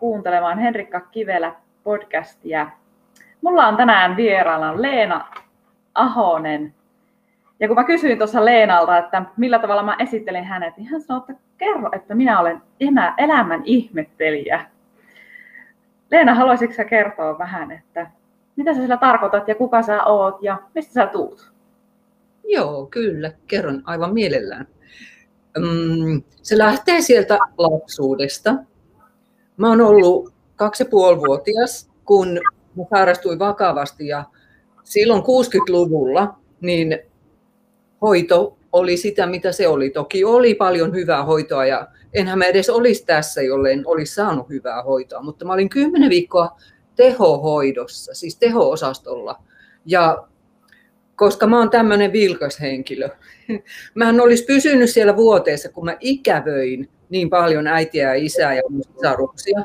kuuntelemaan Henrikka Kivelä podcastia. Mulla on tänään vieraana Leena Ahonen. Ja kun mä kysyin tuossa Leenalta, että millä tavalla mä esittelin hänet, niin hän sanoi, että kerro, että minä olen elämän ihmettelijä. Leena, haluaisitko sä kertoa vähän, että mitä sä sillä tarkoitat ja kuka sä oot ja mistä sä tuut? Joo, kyllä. Kerron aivan mielellään. Se lähtee sieltä lapsuudesta. Mä oon ollut kaksi ja puoli vuotias, kun mä sairastuin vakavasti ja silloin 60-luvulla niin hoito oli sitä, mitä se oli. Toki oli paljon hyvää hoitoa ja enhän mä edes olisi tässä, jollein olisi saanut hyvää hoitoa, mutta mä olin kymmenen viikkoa tehohoidossa, siis teho-osastolla. Ja koska mä oon tämmöinen vilkas henkilö, mä en olisi pysynyt siellä vuoteessa, kun mä ikävöin niin paljon äitiä ja isää ja sisaruksia.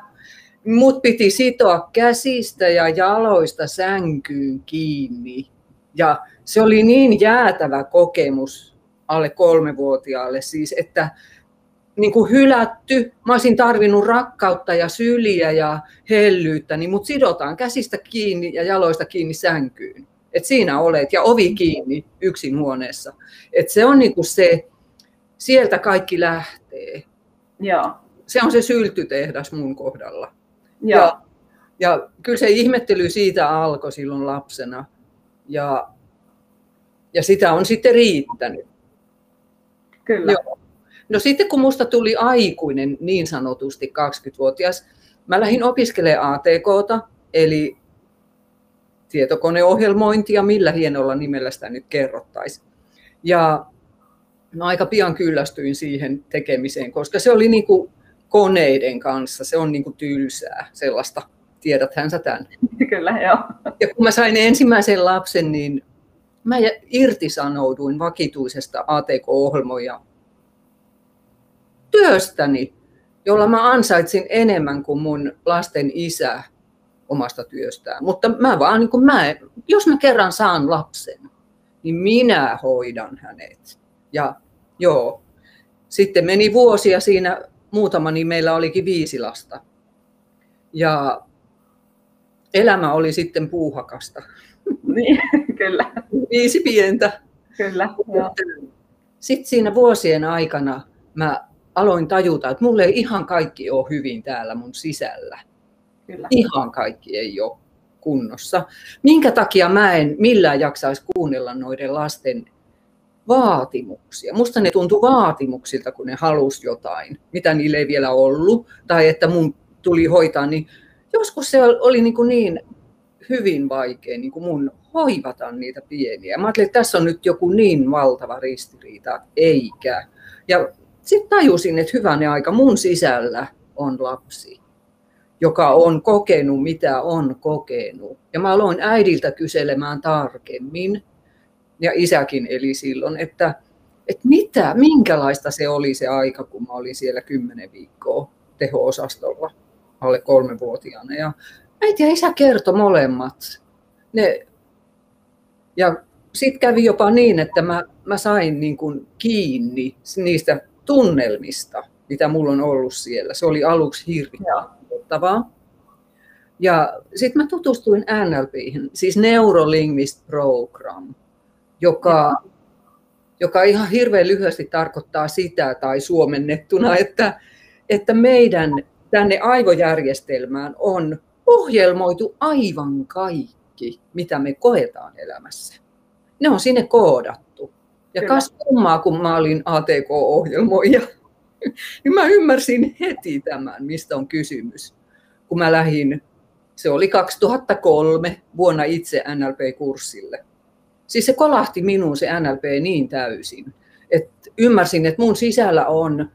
Mut piti sitoa käsistä ja jaloista sänkyyn kiinni. Ja se oli niin jäätävä kokemus alle kolmevuotiaalle, siis että niin kuin hylätty, mä olisin tarvinnut rakkautta ja syliä ja hellyyttä, niin mut sidotaan käsistä kiinni ja jaloista kiinni sänkyyn. Et siinä olet ja ovi kiinni yksin huoneessa. Et se on niin kuin se, sieltä kaikki lähtee. Joo. Se on se syltytehdas mun kohdalla. Joo. Ja, ja kyllä se ihmettely siitä alkoi silloin lapsena. Ja, ja sitä on sitten riittänyt. Kyllä. Joo. No sitten kun musta tuli aikuinen, niin sanotusti 20-vuotias, mä lähdin opiskelemaan ATKta, eli tietokoneohjelmointia, millä hienolla nimellä sitä nyt kerrottaisiin. Ja mä aika pian kyllästyin siihen tekemiseen, koska se oli niin kuin koneiden kanssa, se on niin kuin tylsää sellaista, tiedäthän sä tämän. Kyllä, joo. Ja kun mä sain ensimmäisen lapsen, niin mä irtisanouduin vakituisesta ATK-ohjelmoja työstäni, jolla mä ansaitsin enemmän kuin mun lasten isä omasta työstään. Mutta mä vaan, niin kuin mä, jos mä kerran saan lapsen, niin minä hoidan hänet. Ja joo, sitten meni vuosia siinä muutama, niin meillä olikin viisi lasta. Ja elämä oli sitten puuhakasta. Niin, kyllä. Viisi pientä. Kyllä, joo. Sitten siinä vuosien aikana mä aloin tajuta, että mulle ei ihan kaikki ole hyvin täällä mun sisällä. Kyllä. Ihan kaikki ei ole kunnossa. Minkä takia mä en millään jaksaisi kuunnella noiden lasten vaatimuksia. Musta ne tuntui vaatimuksilta, kun ne halusi jotain, mitä niille ei vielä ollut, tai että mun tuli hoitaa, niin joskus se oli niin, kuin niin hyvin vaikea niin kuin mun hoivata niitä pieniä. Mä ajattelin, että tässä on nyt joku niin valtava ristiriita, eikä. Ja sitten tajusin, että hyvänä aika mun sisällä on lapsi, joka on kokenut, mitä on kokenut. Ja mä aloin äidiltä kyselemään tarkemmin, ja isäkin eli silloin, että, että mitä, minkälaista se oli se aika, kun mä olin siellä kymmenen viikkoa teho-osastolla alle kolmevuotiaana. Ja äiti ja isä kertoi molemmat. Ne, ja sitten kävi jopa niin, että mä, mä sain niin kuin kiinni niistä tunnelmista, mitä mulla on ollut siellä. Se oli aluksi hirvittävää. Ja sitten mä tutustuin NLPihin, siis Neurolinguist Program, joka, joka ihan hirveän lyhyesti tarkoittaa sitä, tai suomennettuna, että, että meidän tänne aivojärjestelmään on ohjelmoitu aivan kaikki, mitä me koetaan elämässä. Ne on sinne koodattu. Ja Kyllä. kas kummaa, kun mä olin ATK-ohjelmoija, niin mä ymmärsin heti tämän, mistä on kysymys. Kun mä lähdin, se oli 2003 vuonna itse NLP-kurssille. Siis se kolahti minuun se NLP niin täysin, että ymmärsin, että mun sisällä on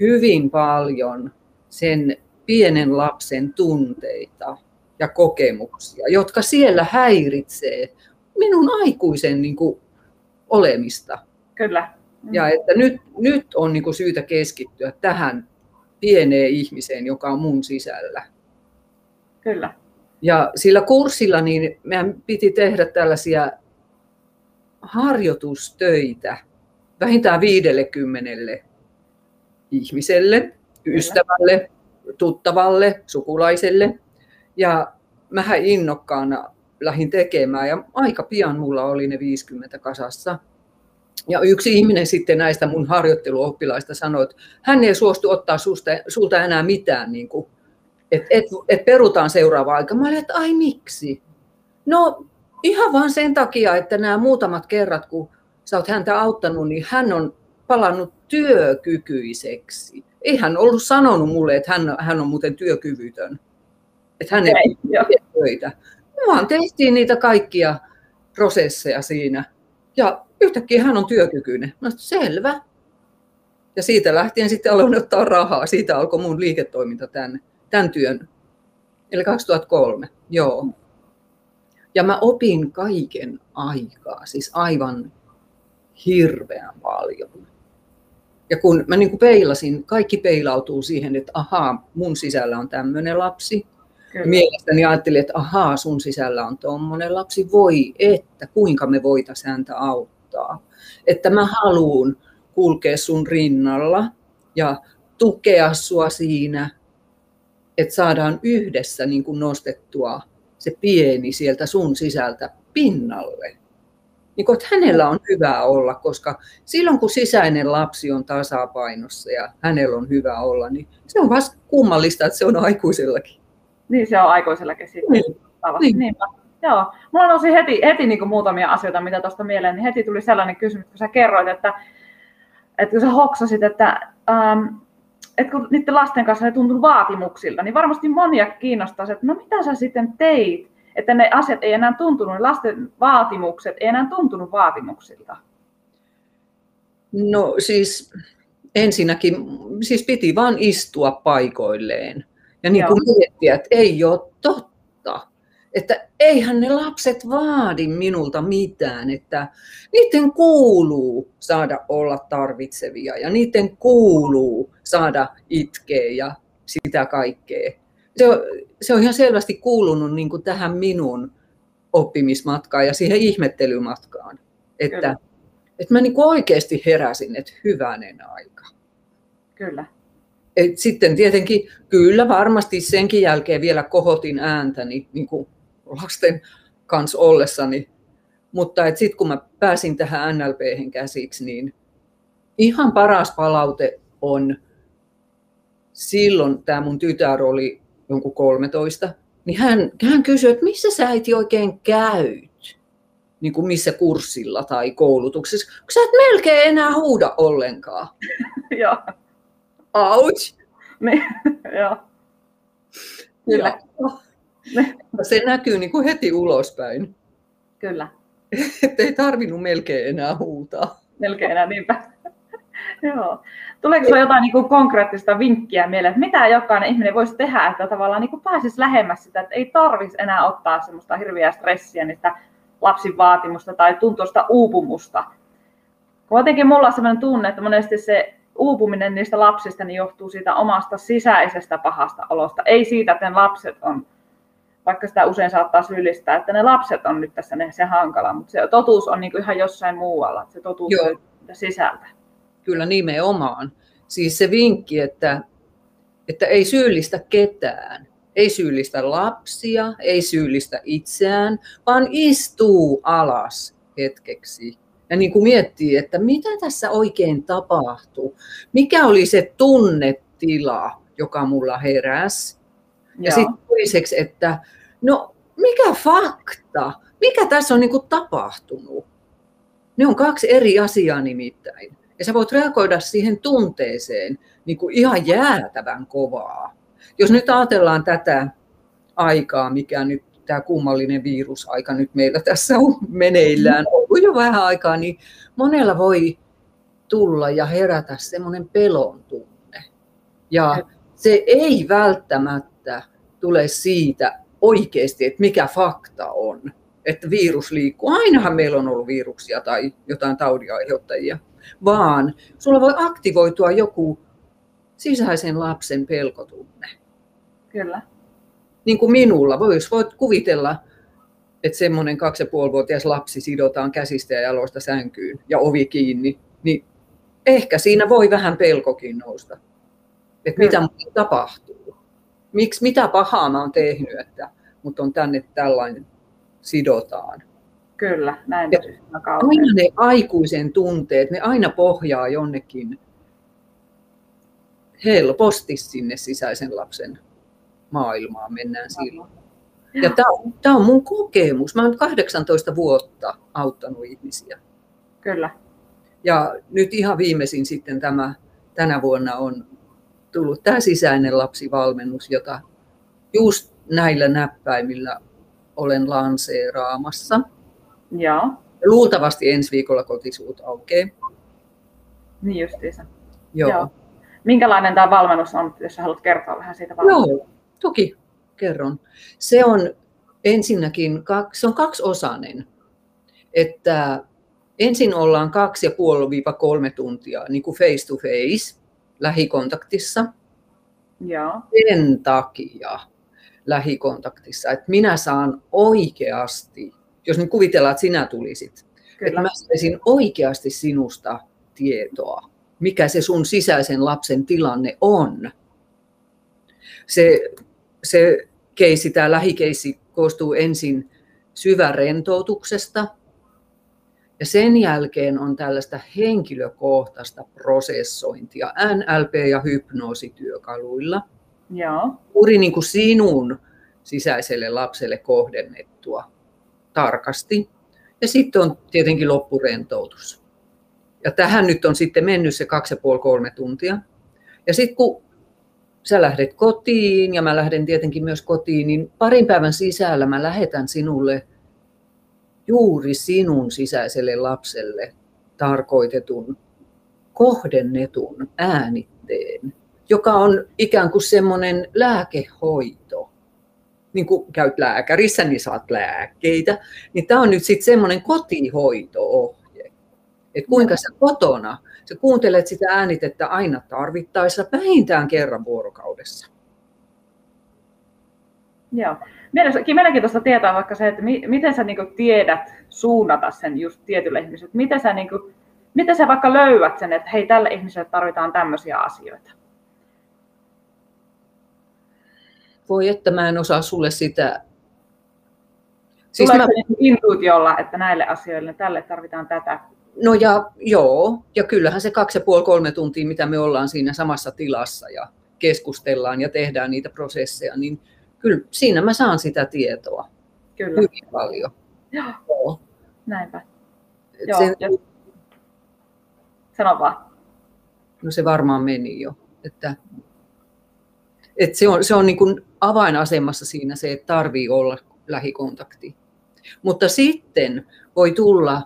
hyvin paljon sen pienen lapsen tunteita ja kokemuksia, jotka siellä häiritsee minun aikuisen niin kuin, olemista. Kyllä. Ja että nyt, nyt on niin kuin syytä keskittyä tähän pieneen ihmiseen, joka on mun sisällä. Kyllä. Ja sillä kurssilla niin meidän piti tehdä tällaisia harjoitustöitä vähintään 50 ihmiselle, ystävälle, tuttavalle, sukulaiselle. Ja mähän innokkaana lähdin tekemään ja aika pian mulla oli ne 50 kasassa. Ja yksi ihminen sitten näistä mun harjoitteluoppilaista sanoi, että hän ei suostu ottaa susta, sulta enää mitään, niin kuin, että et, et perutaan seuraava aika. Mä olin, että ai miksi? No ihan vaan sen takia, että nämä muutamat kerrat, kun sä oot häntä auttanut, niin hän on palannut työkykyiseksi. Ei hän ollut sanonut mulle, että hän, hän on muuten työkyvytön. Että hän ei tee töitä. Vaan tehtiin niitä kaikkia prosesseja siinä. Ja yhtäkkiä hän on työkykyinen. No selvä. Ja siitä lähtien sitten aloin ottaa rahaa. Siitä alkoi mun liiketoiminta tämän, tämän työn. Eli 2003, joo. Ja mä opin kaiken aikaa, siis aivan hirveän paljon. Ja kun mä niin kuin peilasin, kaikki peilautuu siihen, että ahaa, mun sisällä on tämmöinen lapsi. Kyllä. Mielestäni ajattelin, että ahaa, sun sisällä on tuommoinen lapsi. Voi, että kuinka me voitaisiin häntä auttaa. Että mä haluan kulkea sun rinnalla ja tukea sua siinä, että saadaan yhdessä niin kuin nostettua se pieni sieltä sun sisältä pinnalle. Niin että hänellä on hyvä olla, koska silloin kun sisäinen lapsi on tasapainossa ja hänellä on hyvä olla, niin se on vasta kummallista, että se on aikuisellakin. Niin, se on aikuisellakin sitten. Niin. niin. Niinpä. Joo. Mulla nousi heti, heti niin kuin muutamia asioita, mitä tuosta mieleen, niin heti tuli sellainen kysymys, kun sä kerroit, että, että kun sä hoksasit, että, ähm, että kun niiden lasten kanssa ne tuntuu vaatimuksilta, niin varmasti monia kiinnostaa että no mitä sä sitten teit, että ne asiat ei enää tuntunut, ne lasten vaatimukset ei enää tuntunut vaatimuksilta? No siis ensinnäkin, siis piti vaan istua paikoilleen ja niin kuin miettiä, että ei ole totta. Että eihän ne lapset vaadi minulta mitään, että niiden kuuluu saada olla tarvitsevia ja niiden kuuluu saada itkeä ja sitä kaikkea. Se on, se on ihan selvästi kuulunut niin kuin tähän minun oppimismatkaan ja siihen ihmettelymatkaan. Että, että mä niin kuin oikeasti heräsin, että hyvänen aika. Kyllä. Et sitten tietenkin, kyllä varmasti senkin jälkeen vielä kohotin ääntäni niin kuin lasten kanssa ollessani. Mutta sitten kun mä pääsin tähän NLP käsiksi, niin ihan paras palaute on silloin, tämä mun tytär oli jonkun 13, niin hän, hän kysyi, että missä sä äiti oikein käyt? Niin kuin missä kurssilla tai koulutuksessa, kun sä et melkein enää huuda ollenkaan. Joo. Ouch! Niin, joo. Kyllä. Se näkyy niin kuin heti ulospäin. Kyllä. Että ei tarvinnut melkein enää huutaa. Melkein enää, niinpä. Joo. Tuleeko sinulla jotain niin kuin konkreettista vinkkiä mieleen, että mitä jokainen ihminen voisi tehdä, että tavallaan niin kuin pääsisi lähemmäs sitä, että ei tarvitsisi enää ottaa semmoista hirveää stressiä niistä lapsin vaatimusta tai tuntuista uupumusta. Kuitenkin mulla on sellainen tunne, että monesti se uupuminen niistä lapsista niin johtuu siitä omasta sisäisestä pahasta olosta, ei siitä, että ne lapset on, vaikka sitä usein saattaa syyllistää, että ne lapset on nyt tässä se hankala, mutta se totuus on niin kuin ihan jossain muualla, se totuus Joo. on sisältä. Kyllä nimenomaan. Siis se vinkki, että, että ei syyllistä ketään, ei syyllistä lapsia, ei syyllistä itseään, vaan istuu alas hetkeksi ja niin kuin miettii, että mitä tässä oikein tapahtuu, mikä oli se tunnetila, joka mulla heräsi. Ja sitten toiseksi, että no mikä fakta, mikä tässä on niin kuin tapahtunut. Ne on kaksi eri asiaa nimittäin. Ja sä voit reagoida siihen tunteeseen niin kuin ihan jäätävän kovaa. Jos nyt ajatellaan tätä aikaa, mikä nyt tämä kummallinen virusaika nyt meillä tässä on meneillään ollut jo vähän aikaa, niin monella voi tulla ja herätä semmoinen pelon tunne. Ja se ei välttämättä tule siitä oikeasti, että mikä fakta on, että virus liikkuu. Ainahan meillä on ollut viruksia tai jotain taudinaiheuttajia, vaan sulla voi aktivoitua joku sisäisen lapsen pelkotunne. Kyllä niin kuin minulla. Vois, voit kuvitella, että semmoinen kaksi ja vuotias lapsi sidotaan käsistä ja jaloista sänkyyn ja ovi kiinni, niin ehkä siinä voi vähän pelkokin nousta, että mitä tapahtuu. Miksi, mitä pahaa mä oon tehnyt, että mut on tänne tällainen sidotaan. Kyllä, näin ja aina ne aikuisen tunteet, ne aina pohjaa jonnekin helposti sinne sisäisen lapsen maailmaan mennään silloin. Ja tämä on mun kokemus. Mä oon 18 vuotta auttanut ihmisiä. Kyllä. Ja nyt ihan viimeisin sitten tämä, tänä vuonna on tullut tämä sisäinen lapsivalmennus, jota just näillä näppäimillä olen lanseeraamassa. Joo. Luultavasti ensi viikolla kotisuut aukeaa. Niin justiinsa. Joo. Joo. Minkälainen tämä valmennus on, jos haluat kertoa vähän siitä valmennuksesta? Joo, toki kerron. Se on ensinnäkin kaksi, se on kaksiosainen. Että ensin ollaan kaksi ja puoli kolme tuntia niin kuin face to face lähikontaktissa. Joo. Sen takia lähikontaktissa, että minä saan oikeasti, jos nyt kuvitellaan, että sinä tulisit, Kyllä. että mä saisin oikeasti sinusta tietoa, mikä se sun sisäisen lapsen tilanne on. Se, se keisi, tämä lähikeisi koostuu ensin syvärentoutuksesta, ja sen jälkeen on tällaista henkilökohtaista prosessointia NLP- ja hypnoosityökaluilla. Joo. Juuri niin kuin sinun sisäiselle lapselle kohdennettua tarkasti. Ja sitten on tietenkin loppurentoutus. Ja tähän nyt on sitten mennyt se kaksi ja puoli kolme tuntia. Ja sitten kun sä lähdet kotiin ja mä lähden tietenkin myös kotiin, niin parin päivän sisällä mä lähetän sinulle juuri sinun sisäiselle lapselle tarkoitetun kohdennetun äänitteen, joka on ikään kuin semmoinen lääkehoito. Niin kuin käyt lääkärissä, niin saat lääkkeitä. Niin tämä on nyt sitten semmoinen kotihoito-ohje. Että kuinka sä kotona, sä kuuntelet sitä äänitettä aina tarvittaessa vähintään kerran vuorokaudessa. Joo. Mielenkiintoista tietää vaikka se, että mi, miten sä niinku tiedät suunnata sen just tietylle ihmiselle. Miten sä, niinku, miten sä vaikka löydät sen, että hei, tälle ihmiselle tarvitaan tämmöisiä asioita? Voi että mä en osaa sulle sitä. Siis Tuleeko mä... Intuitiolla, että näille asioille, tälle tarvitaan tätä? No ja joo, ja kyllähän se kaksi ja puoli, kolme tuntia, mitä me ollaan siinä samassa tilassa ja keskustellaan ja tehdään niitä prosesseja, niin kyllä siinä mä saan sitä tietoa kyllä. hyvin paljon. Joo. Joo. Näinpä. Joo, sen, ja... Sano vaan. No se varmaan meni jo. Että, että se on, se on niin kuin avainasemassa siinä se, että tarvii olla lähikontakti. Mutta sitten voi tulla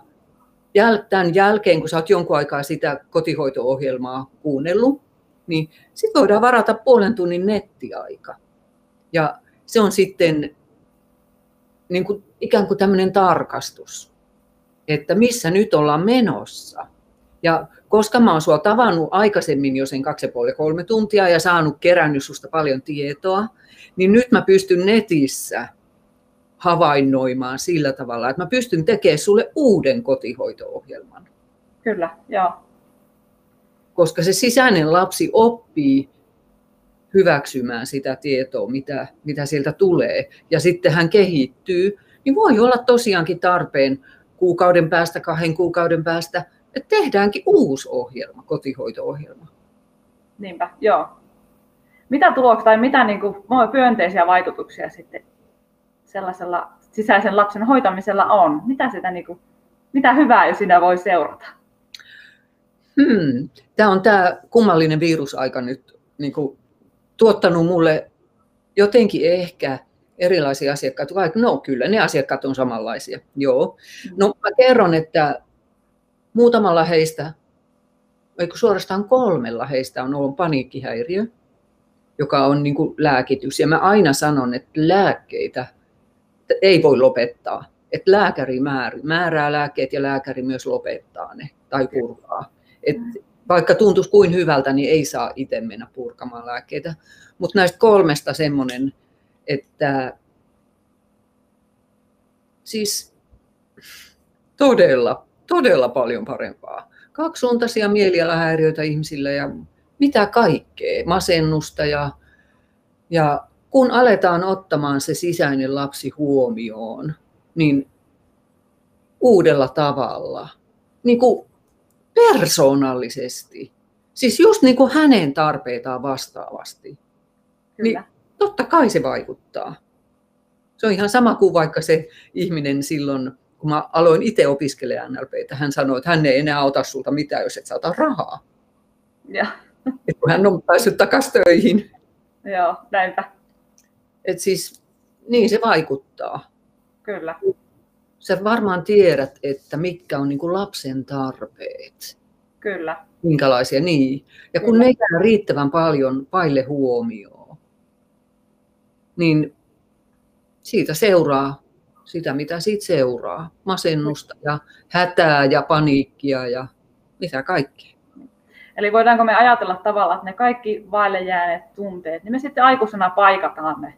tämän jälkeen, kun sä oot jonkun aikaa sitä kotihoito-ohjelmaa kuunnellut, niin sitten voidaan varata puolen tunnin nettiaika. Ja se on sitten niin kuin, ikään kuin tämmöinen tarkastus, että missä nyt ollaan menossa. Ja koska mä oon sua tavannut aikaisemmin jo sen kaksi ja kolme tuntia ja saanut kerännyt susta paljon tietoa, niin nyt mä pystyn netissä havainnoimaan sillä tavalla, että mä pystyn tekemään sulle uuden kotihoito-ohjelman. Kyllä, joo. Koska se sisäinen lapsi oppii hyväksymään sitä tietoa, mitä, mitä sieltä tulee, ja sitten hän kehittyy, niin voi olla tosiaankin tarpeen kuukauden päästä, kahden kuukauden päästä, että tehdäänkin uusi ohjelma, kotihoito-ohjelma. Niinpä, joo. Mitä tuloksia tai mitä niin kuin, myönteisiä vaikutuksia sitten sellaisella sisäisen lapsen hoitamisella on? Mitä, sitä, niin kuin, mitä hyvää jo siinä voi seurata? Hmm. Tämä on tämä kummallinen virusaika nyt niin kuin tuottanut mulle jotenkin ehkä erilaisia asiakkaita, vaikka no kyllä ne asiakkaat on samanlaisia, joo. Mm. No mä kerron, että muutamalla heistä, eikö suorastaan kolmella heistä on ollut paniikkihäiriö, joka on niin kuin lääkitys. Ja mä aina sanon, että lääkkeitä ei voi lopettaa. Että lääkäri määrää lääkkeet ja lääkäri myös lopettaa ne tai purkaa. Et vaikka tuntuisi kuin hyvältä, niin ei saa itse mennä purkamaan lääkkeitä. Mutta näistä kolmesta semmoinen, että siis todella, todella paljon parempaa. Kaksisuuntaisia mielialahäiriöitä ihmisillä ja mitä kaikkea, masennusta ja, ja kun aletaan ottamaan se sisäinen lapsi huomioon, niin uudella tavalla, niin kuin persoonallisesti, siis just niin kuin hänen tarpeitaan vastaavasti, Kyllä. niin totta kai se vaikuttaa. Se on ihan sama kuin vaikka se ihminen silloin, kun mä aloin itse opiskelemaan NLPtä, hän sanoi, että hän ei enää ota sulta mitään, jos et saa rahaa. Ja, Et kun hän on päässyt takaisin töihin. joo, näinpä. Et siis, niin se vaikuttaa. Kyllä. Sä varmaan tiedät, että mitkä on niin kuin lapsen tarpeet. Kyllä. Minkälaisia, niin. Ja kun Kyllä. ne jää riittävän paljon paille huomioon, niin siitä seuraa sitä, mitä siitä seuraa. Masennusta ja hätää ja paniikkia ja mitä kaikkea. Eli voidaanko me ajatella tavallaan, että ne kaikki vaille jääneet tunteet, niin me sitten aikuisena paikataan ne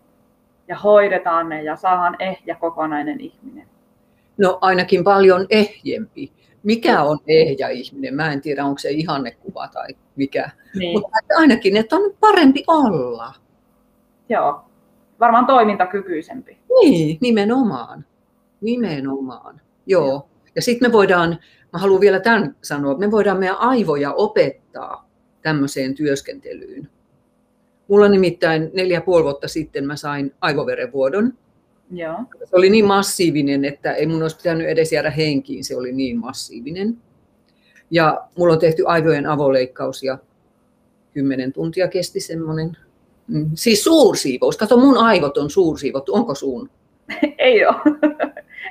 ja hoidetaan ne ja saadaan ehjä kokonainen ihminen. No ainakin paljon ehjempi. Mikä on ehjä ihminen? Mä en tiedä, onko se ihannekuva tai mikä. Niin, Mutta ainakin, että on parempi olla. joo. Varmaan toimintakykyisempi. Niin, nimenomaan. Nimenomaan. Joo. Ja sitten me voidaan, mä haluan vielä tämän sanoa, me voidaan meidän aivoja opettaa tämmöiseen työskentelyyn. Mulla nimittäin neljä puoli vuotta sitten mä sain aivoverenvuodon. Joo. Se oli niin massiivinen, että ei mun olisi pitänyt edes jäädä henkiin, se oli niin massiivinen. Ja mulla on tehty aivojen avoleikkaus ja kymmenen tuntia kesti semmoinen. Mm, Siis suursiivous. Kato, mun aivot on suursiivottu. Onko sun? Ei ole.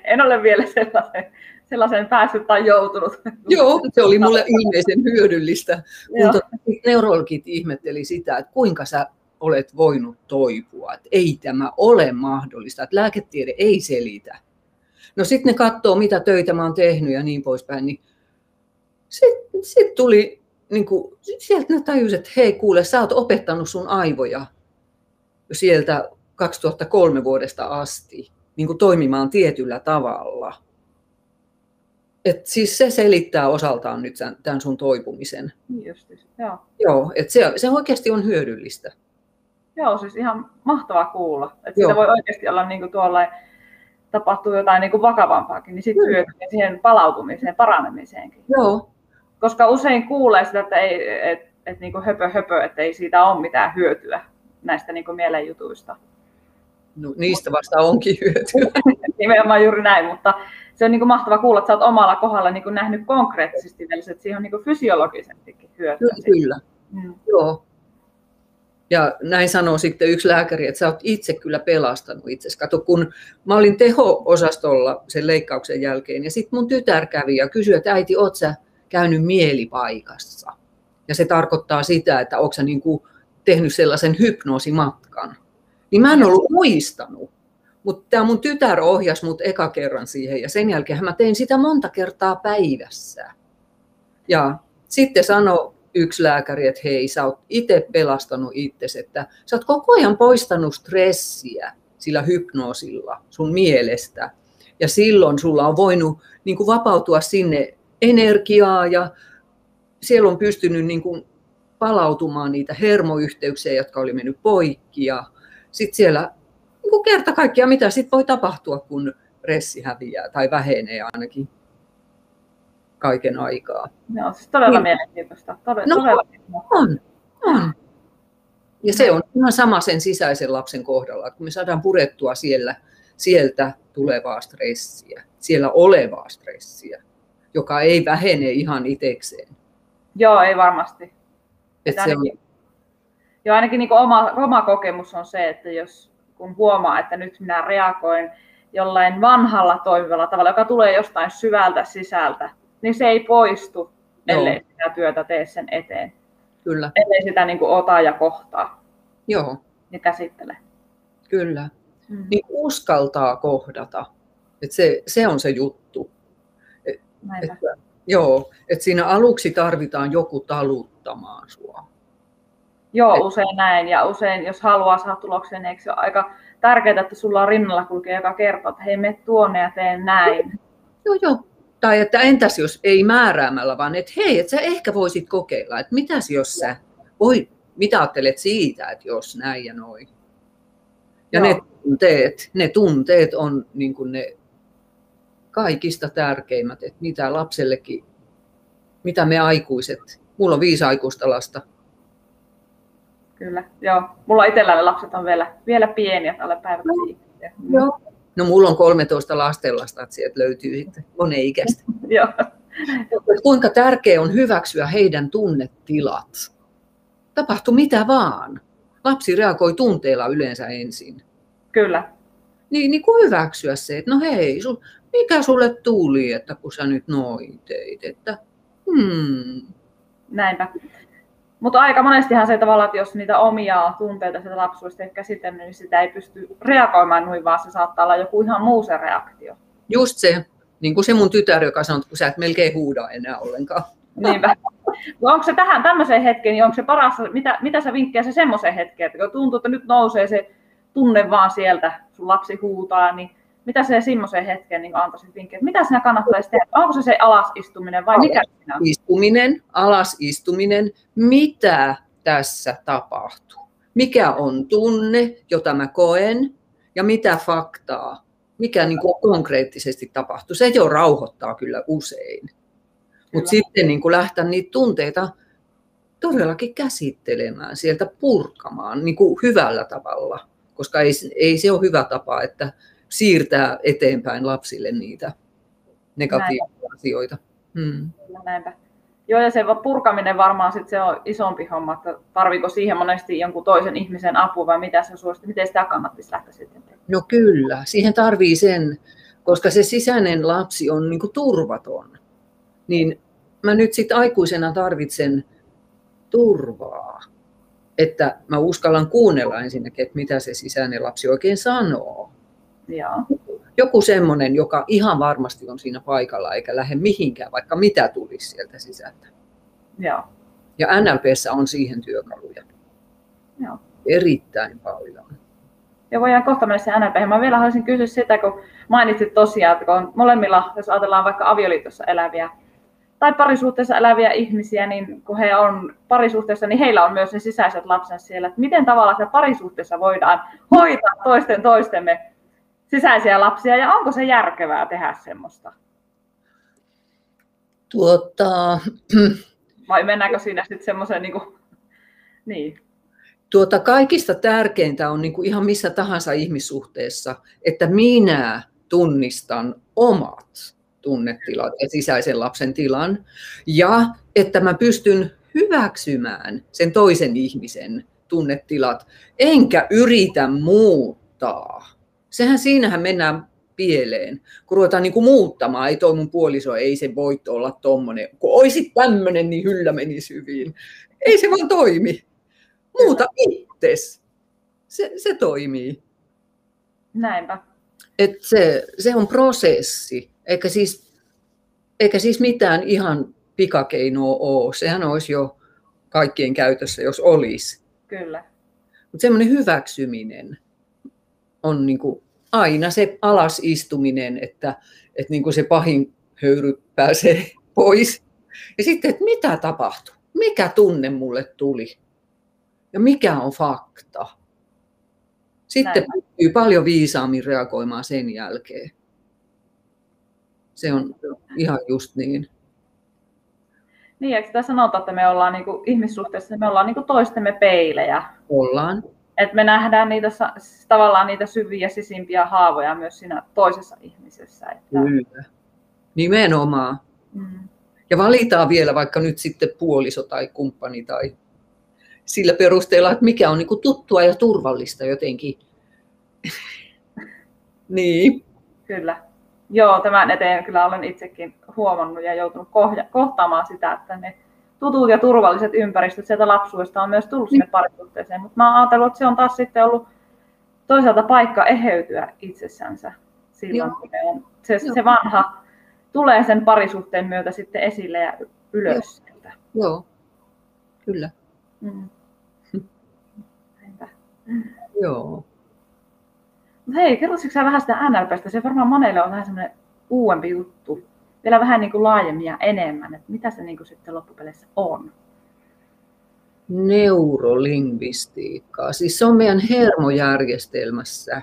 En ole vielä sellaisen, sellaisen päässyt tai joutunut. Joo, se oli mulle ilmeisen hyödyllistä. Kun tota, neurologit ihmetteli sitä, että kuinka sä olet voinut toipua. Että ei tämä ole mahdollista, että lääketiede ei selitä. No sitten ne katsoo, mitä töitä mä oon tehnyt ja niin poispäin. Niin sitten sit tuli, niin kuin, sieltä ne tajus, että hei kuule, sä oot opettanut sun aivoja sieltä 2003 vuodesta asti niin kuin toimimaan tietyllä tavalla. Et siis se selittää osaltaan nyt tämän- sun toipumisen. Niin justiin. Joo. Joo, että se, se oikeasti on hyödyllistä. Joo, siis ihan mahtavaa kuulla. Että Joo. siitä voi oikeasti olla niin kuin tuolla tapahtuu jotain niin kuin vakavampaakin, niin sitten hyötyy siihen palautumiseen, paranemiseenkin. Joo, Koska usein kuulee sitä, että ei, et, et niin kuin höpö höpö, että ei siitä ole mitään hyötyä näistä niin kuin mielenjutuista. no, niistä vasta onkin hyötyä. Nimenomaan juuri näin, mutta se on niin kuin mahtava kuulla, että sä oot omalla kohdalla niin kuin nähnyt konkreettisesti vielä, että siihen on niin kuin fysiologisestikin hyötyä. Kyllä, kyllä. Mm. Joo. Ja näin sanoo sitten yksi lääkäri, että sä oot itse kyllä pelastanut itsesi. Kato, kun mä olin teho-osastolla sen leikkauksen jälkeen, ja sitten mun tytär kävi ja kysyi, että äiti, oot sä käynyt mielipaikassa? Ja se tarkoittaa sitä, että onko sä niin kuin tehnyt sellaisen hypnoosimatkan. Niin mä en ollut muistanut. Mutta tämä mun tytär ohjasi mut eka kerran siihen, ja sen jälkeen mä tein sitä monta kertaa päivässä. Ja sitten sanoi yksi lääkäri, että hei, sä oot itse pelastanut itsesi, että sä oot koko ajan poistanut stressiä sillä hypnoosilla sun mielestä. Ja silloin sulla on voinut niin kuin vapautua sinne energiaa ja siellä on pystynyt niin kuin palautumaan niitä hermoyhteyksiä, jotka oli mennyt poikki. Ja sitten siellä niin kuin kerta kaikkiaan, mitä sitten voi tapahtua, kun ressi häviää tai vähenee ainakin kaiken aikaa. Joo, siis todella Niin. mielenkiintoista. Todella, No. todella. On, on. Ja se on ihan sama sen sisäisen lapsen kohdalla, kun me saadaan purettua siellä, sieltä tulevaa stressiä, siellä olevaa stressiä, joka ei vähene ihan itekseen. Joo, ei varmasti. Et se on, ainakin, joo, ainakin niin oma, oma kokemus on se, että jos kun huomaa, että nyt minä reagoin jollain vanhalla toimivalla tavalla, joka tulee jostain syvältä sisältä, niin se ei poistu, ellei Joo. sitä työtä tee sen eteen. kyllä, Ellei sitä niin kuin ota ja kohtaa joo, ja käsittele. kyllä. Mm. Niin uskaltaa kohdata. Et se, se on se juttu. Että, joo, että siinä aluksi tarvitaan joku taluttamaan sua. Joo, Et- usein näin. Ja usein, jos haluaa saada tuloksen, niin eikö se ole aika tärkeää, että sulla on rinnalla kulkija, joka kertoo, että hei, me tuonne ja teen näin. Joo, joo. Tai että entäs jos ei määräämällä, vaan että hei, että sä ehkä voisit kokeilla, että mitäs jos sä voi, mitä ajattelet siitä, että jos näin ja noin. Ja ne tunteet, ne tunteet on niin kuin ne kaikista tärkeimmät, että mitä lapsellekin, mitä me aikuiset, mulla on viisi aikuista lasta. Kyllä, joo. Mulla itselläni lapset on vielä, vielä pieniä, alle päiväksi. No, joo. No mulla on 13 lastenlasta, että sieltä löytyy sitten monen ikäistä. joo. Kuinka tärkeää on hyväksyä heidän tunnetilat. Tapahtuu mitä vaan. Lapsi reagoi tunteilla yleensä ensin. Kyllä. Niin, niin kuin hyväksyä se, että no hei, sul, mikä sulle tuli, että kun sä nyt noin teit, että hmm. Näinpä. Mutta aika monestihan se tavallaan, että jos niitä omia tunteita sitä lapsuudesta ei käsitellyt, niin sitä ei pysty reagoimaan noin, vaan se saattaa olla joku ihan muu se reaktio. Just se, niin kuin se mun tytär, joka sanoo, että kun sä et melkein huuda enää ollenkaan. Niinpä. No onko se tähän tämmöiseen hetkeen, niin onko se paras, mitä, mitä sä vinkkejä se semmoiseen hetkeen, että kun tuntuu, että nyt nousee se tunne vaan sieltä, sun lapsi huutaa, niin mitä se semmoiseen hetkeen niin antaisit vinkkejä? Mitä sinä kannattaisi tehdä? Onko se se alasistuminen vai mikä siinä on? Istuminen, alasistuminen. Mitä tässä tapahtuu? Mikä on tunne, jota mä koen ja mitä faktaa? Mikä niin kuin konkreettisesti tapahtuu? Se jo rauhoittaa kyllä usein. Mutta sitten niin kuin lähteä niitä tunteita todellakin käsittelemään, sieltä purkamaan niin kuin hyvällä tavalla, koska ei, ei se ole hyvä tapa, että siirtää eteenpäin lapsille niitä negatiivisia Näin. asioita. Hmm. Näinpä. Joo, ja se purkaminen varmaan sit se on isompi homma, että tarviko siihen monesti jonkun toisen ihmisen apua vai mitä se suosittaa, miten sitä kannattaisi lähteä sitten tekemään? No kyllä, siihen tarvii sen, koska se sisäinen lapsi on niin turvaton. Niin mä nyt sitten aikuisena tarvitsen turvaa, että mä uskallan kuunnella ensinnäkin, että mitä se sisäinen lapsi oikein sanoo. Joo. Joku semmoinen, joka ihan varmasti on siinä paikalla eikä lähde mihinkään, vaikka mitä tulisi sieltä sisältä. Joo. Ja NLPssä on siihen työkaluja. Joo. Erittäin paljon. Ja voidaan kohta mennä siihen NLP. Mä vielä haluaisin kysyä sitä, kun mainitsit tosiaan, että kun molemmilla, jos ajatellaan vaikka avioliitossa eläviä tai parisuhteessa eläviä ihmisiä, niin kun he on parisuhteessa, niin heillä on myös ne sisäiset lapsensa siellä. Että miten tavallaan se parisuhteessa voidaan hoitaa toisten toistemme sisäisiä lapsia ja onko se järkevää tehdä semmoista? Tuota... Vai mennäänkö siinä sitten semmoiseen niin kuin... niin. Tuota, kaikista tärkeintä on niin kuin ihan missä tahansa ihmissuhteessa, että minä tunnistan omat tunnetilat ja sisäisen lapsen tilan, ja että mä pystyn hyväksymään sen toisen ihmisen tunnetilat, enkä yritä muuttaa. Sehän siinähän mennään pieleen, kun ruvetaan niin kuin muuttamaan, ei toi mun puoliso, ei se voi olla tommonen, kun oisit tämmöinen, niin hyllä meni syviin. Ei se vaan toimi. Muuta itses. Se, se toimii. Näinpä. Et se, se on prosessi. Eikä siis, eikä siis mitään ihan pikakeinoa ole. Sehän olisi jo kaikkien käytössä, jos olisi. Kyllä. Mutta semmoinen hyväksyminen on niin kuin aina se alasistuminen, että, että niin kuin se pahin höyry pääsee pois. Ja sitten, että mitä tapahtui? Mikä tunne mulle tuli? Ja mikä on fakta? Sitten Näin. pystyy paljon viisaammin reagoimaan sen jälkeen. Se on ihan just niin. Niin, eikö sitä sanota, että me ollaan niinku ihmissuhteessa, me ollaan niinku toistemme peilejä? Ollaan. Et me nähdään niitä, tavallaan niitä syviä, sisimpiä haavoja myös siinä toisessa ihmisessä. Että... Kyllä. Nimenomaan. Mm. Ja valitaan vielä vaikka nyt sitten puoliso tai kumppani tai sillä perusteella, että mikä on niin tuttua ja turvallista jotenkin. niin. Kyllä. Joo, tämän eteen kyllä olen itsekin huomannut ja joutunut kohtaamaan sitä, että ne tutut ja turvalliset ympäristöt sieltä lapsuudesta on myös tullut sinne parisuhteeseen. Mutta mä ajatellut, että se on taas sitten ollut toisaalta paikka eheytyä itsessänsä silloin, kun on, se, se vanha tulee sen parisuhteen myötä sitten esille ja ylös. Joo, Joo. kyllä. Mm. Joo. Hei, kerrotko sä vähän sitä NLPstä? Se varmaan monelle on vähän semmoinen uudempi juttu. Vielä vähän niin kuin laajemmin ja enemmän, että mitä se niin kuin sitten loppupeleissä on? neurolingvistiikkaa. Siis se on meidän hermojärjestelmässä.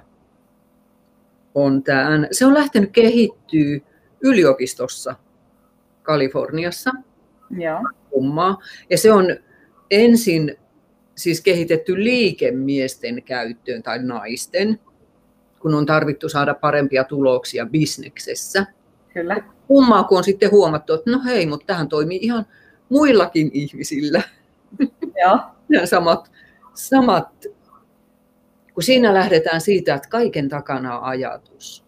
On tämä, se on lähtenyt kehittyä yliopistossa Kaliforniassa. Joo. Kummaa. Ja se on ensin siis kehitetty liikemiesten käyttöön tai naisten, kun on tarvittu saada parempia tuloksia bisneksessä. Kyllä. Kummaa, kun on sitten huomattu, että no hei, mutta tähän toimii ihan muillakin ihmisillä. Joo. Ja samat, samat, kun siinä lähdetään siitä, että kaiken takana on ajatus.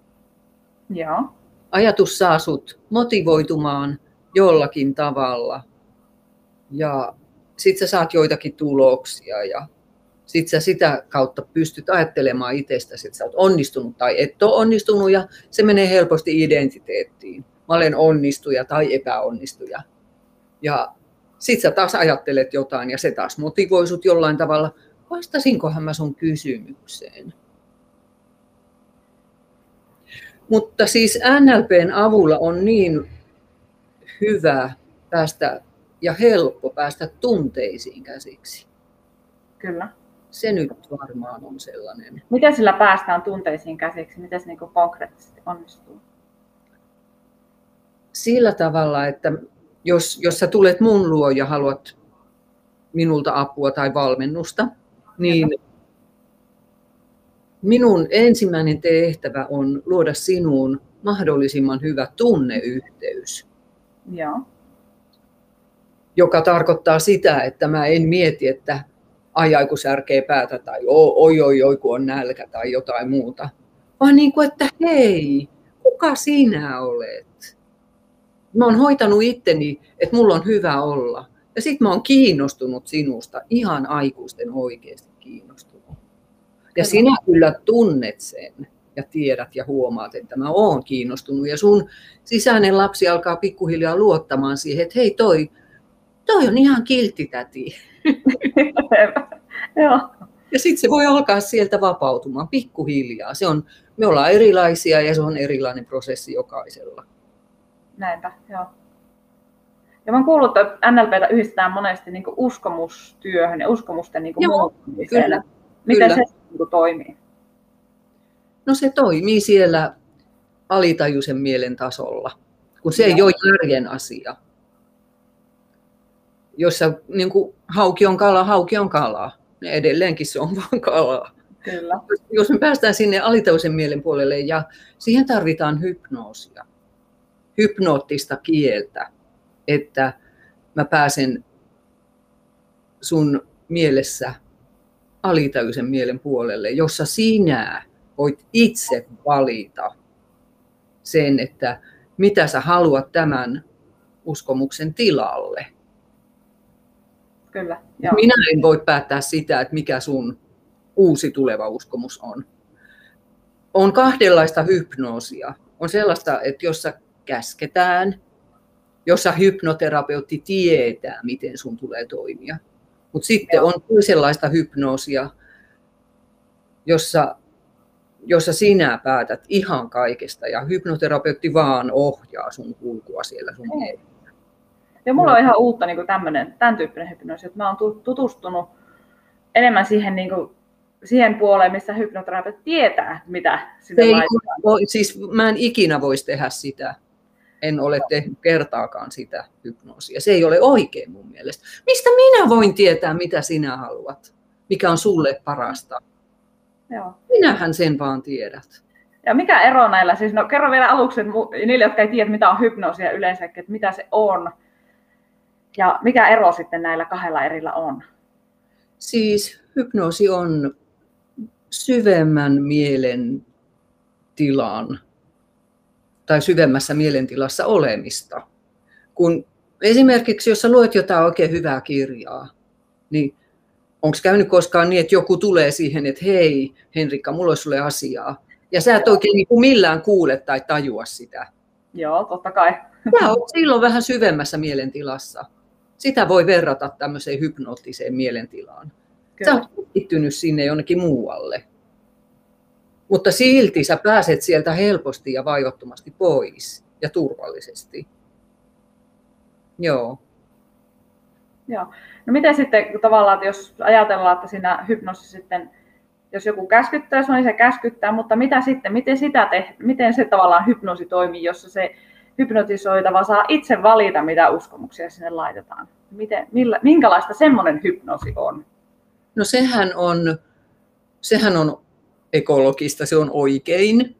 Joo. Ajatus saa sut motivoitumaan jollakin tavalla ja sit sä saat joitakin tuloksia ja sit sä sitä kautta pystyt ajattelemaan itsestäsi, että sä oot onnistunut tai et ole onnistunut ja se menee helposti identiteettiin. Mä olen onnistuja tai epäonnistuja. Ja sit sä taas ajattelet jotain ja se taas motivoi sut jollain tavalla. Vastasinkohan mä sun kysymykseen? Mutta siis NLPn avulla on niin hyvä päästä ja helppo päästä tunteisiin käsiksi. Kyllä. Se nyt varmaan on sellainen. Miten sillä päästään tunteisiin käsiksi? Miten se niin konkreettisesti onnistuu? Sillä tavalla, että jos, jos sä tulet mun luo ja haluat minulta apua tai valmennusta, niin minun ensimmäinen tehtävä on luoda sinuun mahdollisimman hyvä tunneyhteys. Joo. Joka tarkoittaa sitä, että mä en mieti, että ai kun särkee päätä tai oi oi oi kun on nälkä tai jotain muuta. Vaan niin kuin, että hei, kuka sinä olet? Mä oon hoitanut itteni, että mulla on hyvä olla. Ja sitten mä oon kiinnostunut sinusta, ihan aikuisten oikeasti kiinnostunut. Ja sinä kyllä tunnet sen ja tiedät ja huomaat, että mä oon kiinnostunut. Ja sun sisäinen lapsi alkaa pikkuhiljaa luottamaan siihen, että hei toi, toi on ihan kiltti täti. Joo. Ja sitten se voi alkaa sieltä vapautumaan pikkuhiljaa. Se on, me ollaan erilaisia ja se on erilainen prosessi jokaisella. Näinpä, joo. Ja mä oon kuullut, että NLPtä yhdistetään monesti niin uskomustyöhön ja uskomusten niin muuttumiseen. Kyllä, Miten kyllä. se niin toimii? No se toimii siellä alitajuisen mielen tasolla, kun se ei ole järjen asia. Jossa niin kuin, hauki on kala, hauki on kala. Ja edelleenkin se on vain kalaa. Kyllä. Jos me päästään sinne alitajuisen mielen puolelle ja siihen tarvitaan hypnoosia, hypnoottista kieltä, että mä pääsen sun mielessä alitajuisen mielen puolelle, jossa sinä voit itse valita sen, että mitä sä haluat tämän uskomuksen tilalle. Kyllä. Joo. Minä en voi päättää sitä, että mikä sun uusi tuleva uskomus on. On kahdenlaista hypnoosia. On sellaista, että jossa käsketään, jossa hypnoterapeutti tietää, miten sun tulee toimia. Mutta sitten Joo. on toisenlaista hypnoosia, jossa, jossa sinä päätät ihan kaikesta ja hypnoterapeutti vaan ohjaa sun kulkua siellä sun mielessä. Ja mulla on ihan uutta niin tämmönen, tämän tyyppinen hypnoosi, että mä oon tutustunut enemmän siihen, niin kuin, siihen puoleen, missä hypnoterapeutti tietää, mitä sitä Ei, siis mä en ikinä voisi tehdä sitä en ole tehnyt kertaakaan sitä hypnoosia. Se ei ole oikein mun mielestä. Mistä minä voin tietää, mitä sinä haluat? Mikä on sulle parasta? Joo. Minähän sen vaan tiedät. Ja mikä ero näillä, siis no kerro vielä aluksi että niille, jotka ei tiedä, mitä on hypnoosia yleensäkin, että mitä se on. Ja mikä ero sitten näillä kahdella erillä on? Siis hypnoosi on syvemmän mielen tilan tai syvemmässä mielentilassa olemista. Kun esimerkiksi, jos sä luet jotain oikein hyvää kirjaa, niin onko käynyt koskaan niin, että joku tulee siihen, että hei Henrikka, mulla olisi sulle asiaa. Ja sä et oikein niin kuin millään kuule tai tajua sitä. Joo, totta kai. Sä oot silloin vähän syvemmässä mielentilassa. Sitä voi verrata tämmöiseen hypnoottiseen mielentilaan. Kyllä. Sä oot sinne jonnekin muualle. Mutta silti sä pääset sieltä helposti ja vaivattomasti pois ja turvallisesti. Joo. Joo. No miten sitten tavallaan, että jos ajatellaan, että siinä hypnoosissa sitten, jos joku käskyttää niin se käskyttää, mutta mitä sitten, miten, sitä te, miten se tavallaan hypnoosi toimii, jossa se hypnotisoitava saa itse valita, mitä uskomuksia sinne laitetaan? Miten, millä, minkälaista semmoinen hypnoosi on? No sehän on, sehän on ekologista, se on oikein.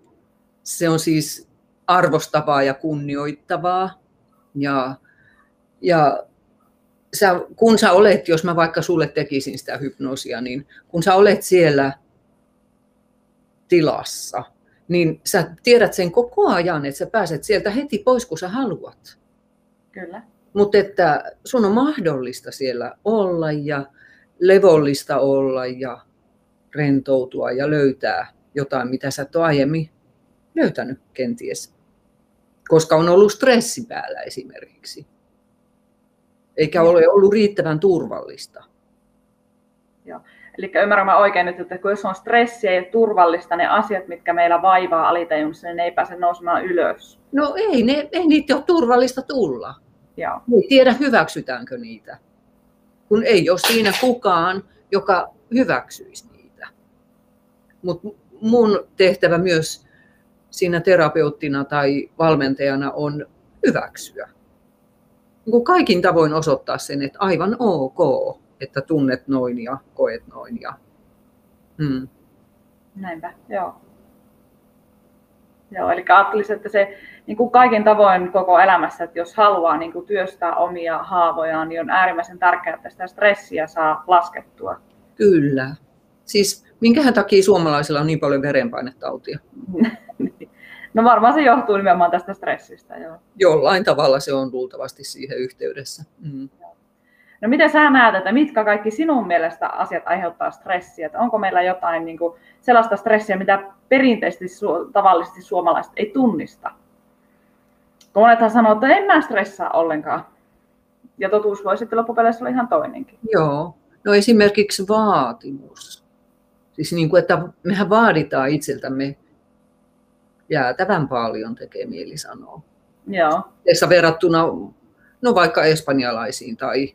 Se on siis arvostavaa ja kunnioittavaa. Ja, ja sä, kun sä olet, jos mä vaikka sulle tekisin sitä hypnoosia, niin kun sä olet siellä tilassa, niin sä tiedät sen koko ajan, että sä pääset sieltä heti pois, kun sä haluat. Kyllä. Mutta että sun on mahdollista siellä olla ja levollista olla ja rentoutua ja löytää jotain, mitä sä et ole aiemmin löytänyt kenties. Koska on ollut stressi päällä esimerkiksi. Eikä ole ollut riittävän turvallista. Joo. Eli ymmärrän mä oikein nyt, että kun jos on stressiä ja turvallista, ne asiat, mitkä meillä vaivaa alitajunnassa, niin ne ei pääse nousemaan ylös. No ei, ne, ei niitä ole turvallista tulla. Joo. Ei tiedä, hyväksytäänkö niitä. Kun ei ole siinä kukaan, joka hyväksyisi. Mutta mun tehtävä myös siinä terapeuttina tai valmentajana on hyväksyä. Niin kaikin tavoin osoittaa sen, että aivan ok, että tunnet noin ja koet noin. Ja, hmm. Näinpä, joo. Joo, eli ajattelisin, että se niin kuin kaikin tavoin koko elämässä, että jos haluaa niin kuin työstää omia haavojaan, niin on äärimmäisen tärkeää, että sitä stressiä saa laskettua. Kyllä. Siis minkähän takia suomalaisilla on niin paljon verenpainetautia? no varmaan se johtuu nimenomaan tästä stressistä. Joo. Jollain tavalla se on luultavasti siihen yhteydessä. Mm. No miten sä näet, että mitkä kaikki sinun mielestä asiat aiheuttaa stressiä? Että onko meillä jotain niin kuin sellaista stressiä, mitä perinteisesti tavallisesti suomalaiset ei tunnista? Kun monethan sanoo, että en mä stressaa ollenkaan. Ja totuus voi sitten loppupeleissä olla ihan toinenkin. Joo. No esimerkiksi vaatimus. Siis niin kuin, että mehän vaaditaan itseltämme jäätävän paljon, tekee mieli sanoa. Joo. Tässä verrattuna no vaikka espanjalaisiin tai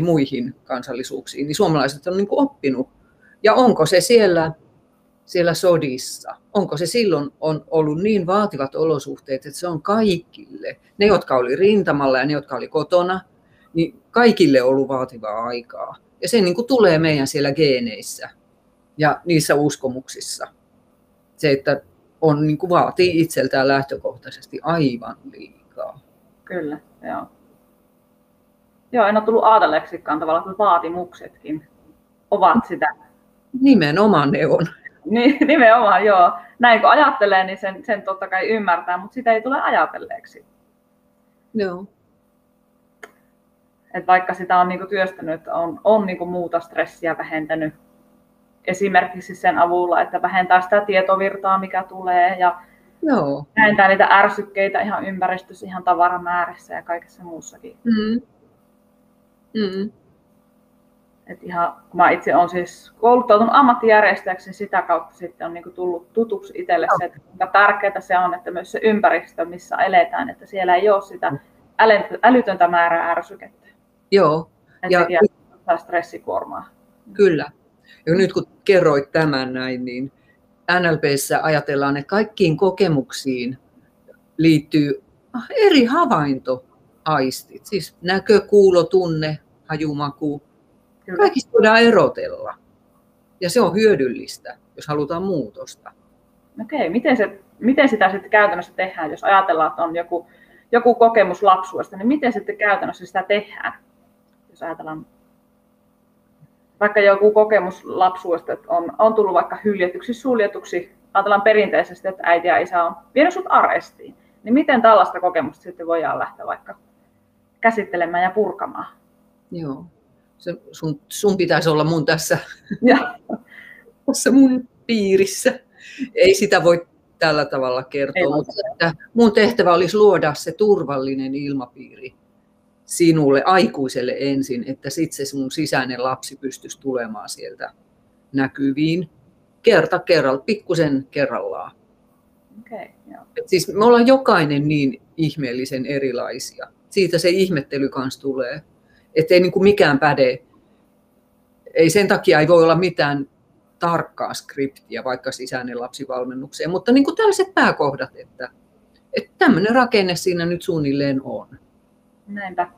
muihin kansallisuuksiin, niin suomalaiset on niin kuin oppinut. Ja onko se siellä, siellä sodissa, onko se silloin on ollut niin vaativat olosuhteet, että se on kaikille, ne jotka oli rintamalla ja ne jotka oli kotona, niin kaikille on ollut vaativaa aikaa. Ja se niin kuin tulee meidän siellä geeneissä ja niissä uskomuksissa. Se, että on, niin kuin vaatii itseltään lähtökohtaisesti aivan liikaa. Kyllä, joo. Joo, en ole tullut ajatelleeksikaan tavallaan, että vaatimuksetkin ovat sitä. Nimenomaan ne on. Niin, nimenomaan, joo. Näin kun ajattelee, niin sen, sen totta kai ymmärtää, mutta sitä ei tule ajatelleeksi. Joo. Et vaikka sitä on niinku työstänyt, on, on niinku muuta stressiä vähentänyt esimerkiksi sen avulla, että vähentää sitä tietovirtaa, mikä tulee ja Joo. vähentää niitä ärsykkeitä ihan ympäristössä, ihan tavaramäärässä ja kaikessa muussakin. Mm. Mm. Et ihan, kun mä itse olen siis kouluttautunut ammattijärjestäjäksi, niin sitä kautta sitten on niin tullut tutuksi itselle se, että kuinka tärkeää se on, että myös se ympäristö, missä eletään, että siellä ei ole sitä älytöntä määrää ärsykettä. Joo. Että ja stressikuormaa. Kyllä. Ja nyt kun kerroit tämän näin, niin NLPssä ajatellaan, että kaikkiin kokemuksiin liittyy eri havaintoaistit, siis näkö, kuulo, tunne, hajumaku. Kaikista voidaan erotella. Ja se on hyödyllistä, jos halutaan muutosta. Okei, miten, se, miten sitä sitten käytännössä tehdään, jos ajatellaan, että on joku, joku kokemus lapsuudesta, niin miten sitten käytännössä sitä tehdään, jos ajatellaan vaikka joku kokemus lapsuudesta, että on, on tullut vaikka hyljetyksi, suljetuksi, ajatellaan perinteisesti, että äiti ja isä on vienyt sut arestiin, niin miten tällaista kokemusta sitten voidaan lähteä vaikka käsittelemään ja purkamaan? Joo, Se, sun, sun pitäisi olla mun tässä, tässä mun piirissä. Ei sitä voi tällä tavalla kertoa, mutta että mun tehtävä olisi luoda se turvallinen ilmapiiri sinulle aikuiselle ensin, että sitten se sun sisäinen lapsi pystyisi tulemaan sieltä näkyviin kerta kerralla, pikkusen kerrallaan. Okay, joo. Et siis me ollaan jokainen niin ihmeellisen erilaisia. Siitä se ihmettely kanssa tulee. Ettei niin kuin mikään päde. Ei sen takia ei voi olla mitään tarkkaa skriptiä vaikka sisäinen lapsivalmennukseen, mutta niin kuin tällaiset pääkohdat, että, että tämmöinen rakenne siinä nyt suunnilleen on. Näinpä.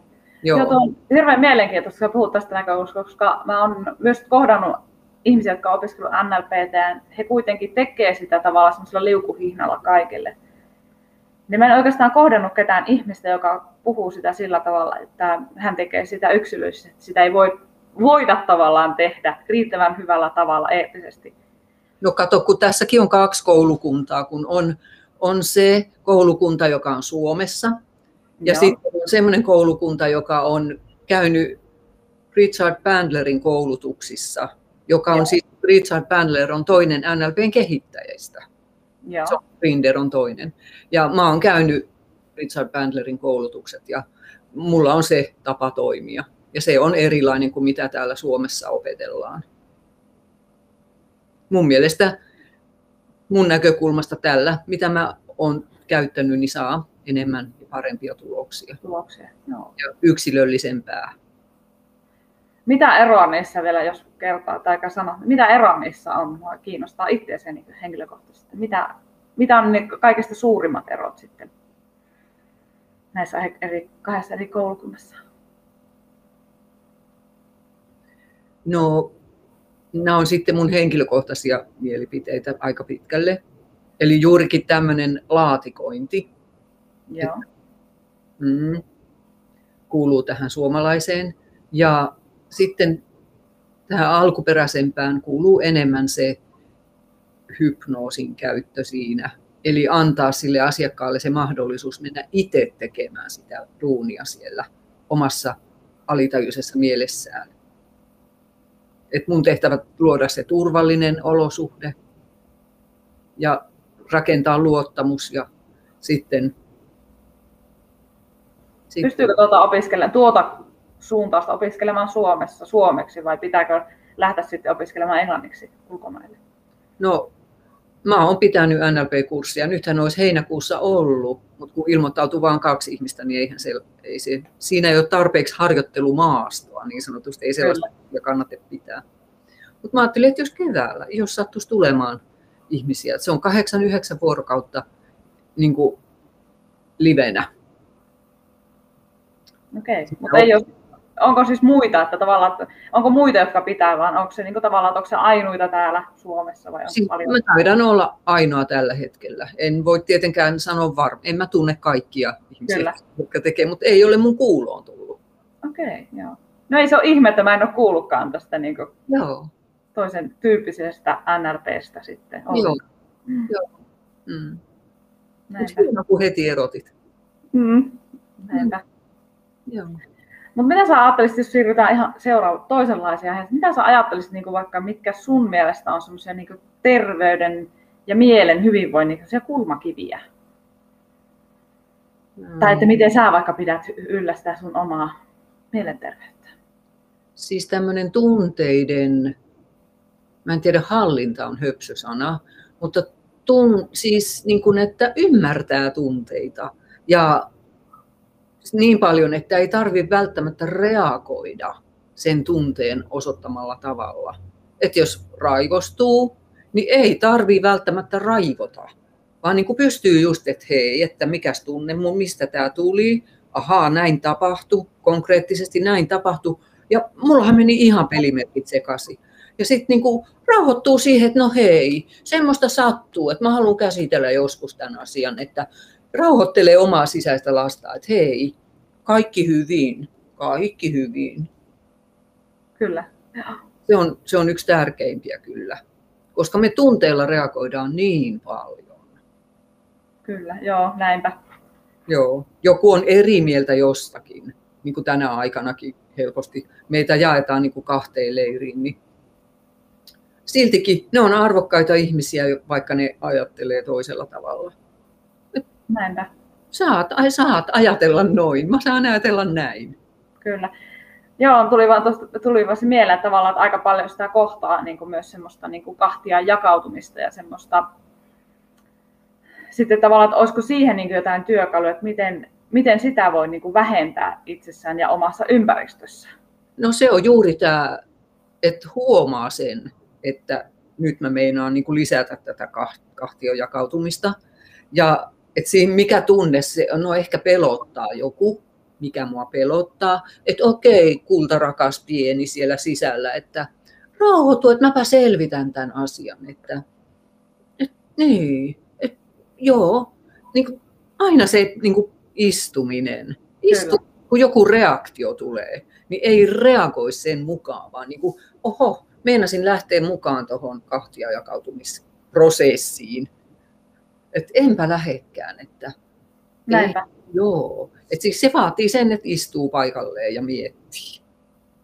Joo. Joo, on hirveän mielenkiintoista, kun puhut tästä näkökulmasta, koska mä oon myös kohdannut ihmisiä, jotka ovat opiskellut NLPtä, he kuitenkin tekee sitä tavallaan semmoisella liukuhihnalla kaikille. Niin mä en oikeastaan kohdannut ketään ihmistä, joka puhuu sitä sillä tavalla, että hän tekee sitä yksilöllisesti. Sitä ei voi, voida tavallaan tehdä riittävän hyvällä tavalla eettisesti. No kato, kun tässäkin on kaksi koulukuntaa, kun on, on se koulukunta, joka on Suomessa, ja Joo. sitten on semmoinen koulukunta, joka on käynyt Richard Bandlerin koulutuksissa, joka on Joo. siis, Richard Bandler on toinen NLPn kehittäjistä. Joo. John Grinder on toinen. Ja mä oon käynyt Richard Bandlerin koulutukset ja mulla on se tapa toimia. Ja se on erilainen kuin mitä täällä Suomessa opetellaan. Mun mielestä mun näkökulmasta tällä, mitä mä oon käyttänyt, niin saa enemmän ja parempia tuloksia. tuloksia joo. Ja yksilöllisempää. Mitä eroa niissä vielä, jos kertaa tai sanoa, mitä eroa niissä on? Mua kiinnostaa itseäsi niin henkilökohtaisesti. Mitä, mitä on ne kaikista suurimmat erot sitten näissä eri, kahdessa eri koulukunnassa? No, nämä on sitten mun henkilökohtaisia mielipiteitä aika pitkälle. Eli juurikin tämmöinen laatikointi. Joo. Mm, kuuluu tähän suomalaiseen. Ja sitten tähän alkuperäisempään kuuluu enemmän se hypnoosin käyttö siinä. Eli antaa sille asiakkaalle se mahdollisuus mennä itse tekemään sitä duunia siellä omassa alitajuisessa mielessään. Et mun tehtävä luoda se turvallinen olosuhde ja rakentaa luottamus ja sitten... sitten... Pystyykö tuota opiskelemaan tuota suuntausta opiskelemaan Suomessa suomeksi vai pitääkö lähteä sitten opiskelemaan englanniksi ulkomaille? No, mä oon pitänyt NLP-kurssia. Nythän olisi heinäkuussa ollut, mutta kun ilmoittautui vain kaksi ihmistä, niin eihän se, ei se, siinä ei ole tarpeeksi harjoittelumaastoa niin sanotusti. Ei sellaista ja kannata pitää. Mutta mä ajattelin, että jos keväällä, jos sattuisi tulemaan ihmisiä, että se on 8-9 vuorokautta niin kuin livenä. Okei, okay. mutta ei ole onko siis muita, että tavallaan, onko muita, jotka pitää, vaan onko se niin kuin, tavallaan, onko se ainoita täällä Suomessa vai onko siis paljon? Mä taidan olla ainoa tällä hetkellä. En voi tietenkään sanoa varma. En mä tunne kaikkia ihmisiä, Kyllä. jotka tekee, mutta ei ole mun kuuloon tullut. Okei, okay, joo. No ei se ole ihme, että mä en ole kuullutkaan tästä niin kuin joo. toisen tyyppisestä NLPstä sitten. Joo. Mm. joo. Mm. Hyvä, kun heti erotit. Mm. Näinpä. Mm. Joo. Mutta mitä sä ajattelisit, jos siirrytään ihan seuraava toisenlaisia mitä sä ajattelisit niin vaikka, mitkä sun mielestä on semmoisia niin terveyden ja mielen hyvinvoinnin kulmakiviä? Mm. Tai että miten sä vaikka pidät yllä sitä sun omaa mielenterveyttä? Siis tämmöinen tunteiden, mä en tiedä, hallinta on höpsösana, mutta tun, siis niin kuin, että ymmärtää tunteita ja niin paljon, että ei tarvitse välttämättä reagoida sen tunteen osoittamalla tavalla. Että jos raivostuu, niin ei tarvi välttämättä raivota, vaan niin kuin pystyy just, että hei, että mikäs tunne mun, mistä tämä tuli, ahaa, näin tapahtui, konkreettisesti näin tapahtui, ja mullahan meni ihan pelimerkit sekaisin. Ja sitten niin rauhoittuu siihen, että no hei, semmoista sattuu, että mä haluan käsitellä joskus tämän asian, että rauhoittelee omaa sisäistä lasta, että hei, kaikki hyvin, kaikki hyvin. Kyllä. Se on, se on yksi tärkeimpiä kyllä, koska me tunteella reagoidaan niin paljon. Kyllä, joo, näinpä. Joo, joku on eri mieltä jostakin, niin kuin tänä aikanakin helposti. Meitä jaetaan niin kuin kahteen leiriin, niin siltikin ne on arvokkaita ihmisiä, vaikka ne ajattelee toisella tavalla. Näinpä. Saat, ai, saat ajatella noin, mä saan ajatella näin. Kyllä. Joo, tuli vaan, tosta, tuli vaan se mieleen tavallaan, että aika paljon sitä kohtaa niin kuin myös semmoista niin kuin kahtia jakautumista ja semmoista sitten tavallaan, että olisiko siihen niin kuin jotain työkaluja, että miten miten sitä voi niin kuin vähentää itsessään ja omassa ympäristössä? No se on juuri tämä, että huomaa sen, että nyt mä meinaan niin kuin lisätä tätä kahtiojakautumista. Ja että siinä mikä tunne se, no ehkä pelottaa joku, mikä mua pelottaa, että okei, kultarakas pieni siellä sisällä, että rauhoitu, että mäpä selvitän tämän asian, että, että niin, että joo, niin kuin, aina se niin kuin istuminen, istu, kun joku reaktio tulee, niin ei reagoi sen mukaan, vaan niin kuin, oho, meinasin lähteä mukaan tuohon kahtiajakautumisprosessiin, että enpä lähekkään, että Näinpä. Ei, joo. Et siis se vaatii sen, että istuu paikalleen ja miettii.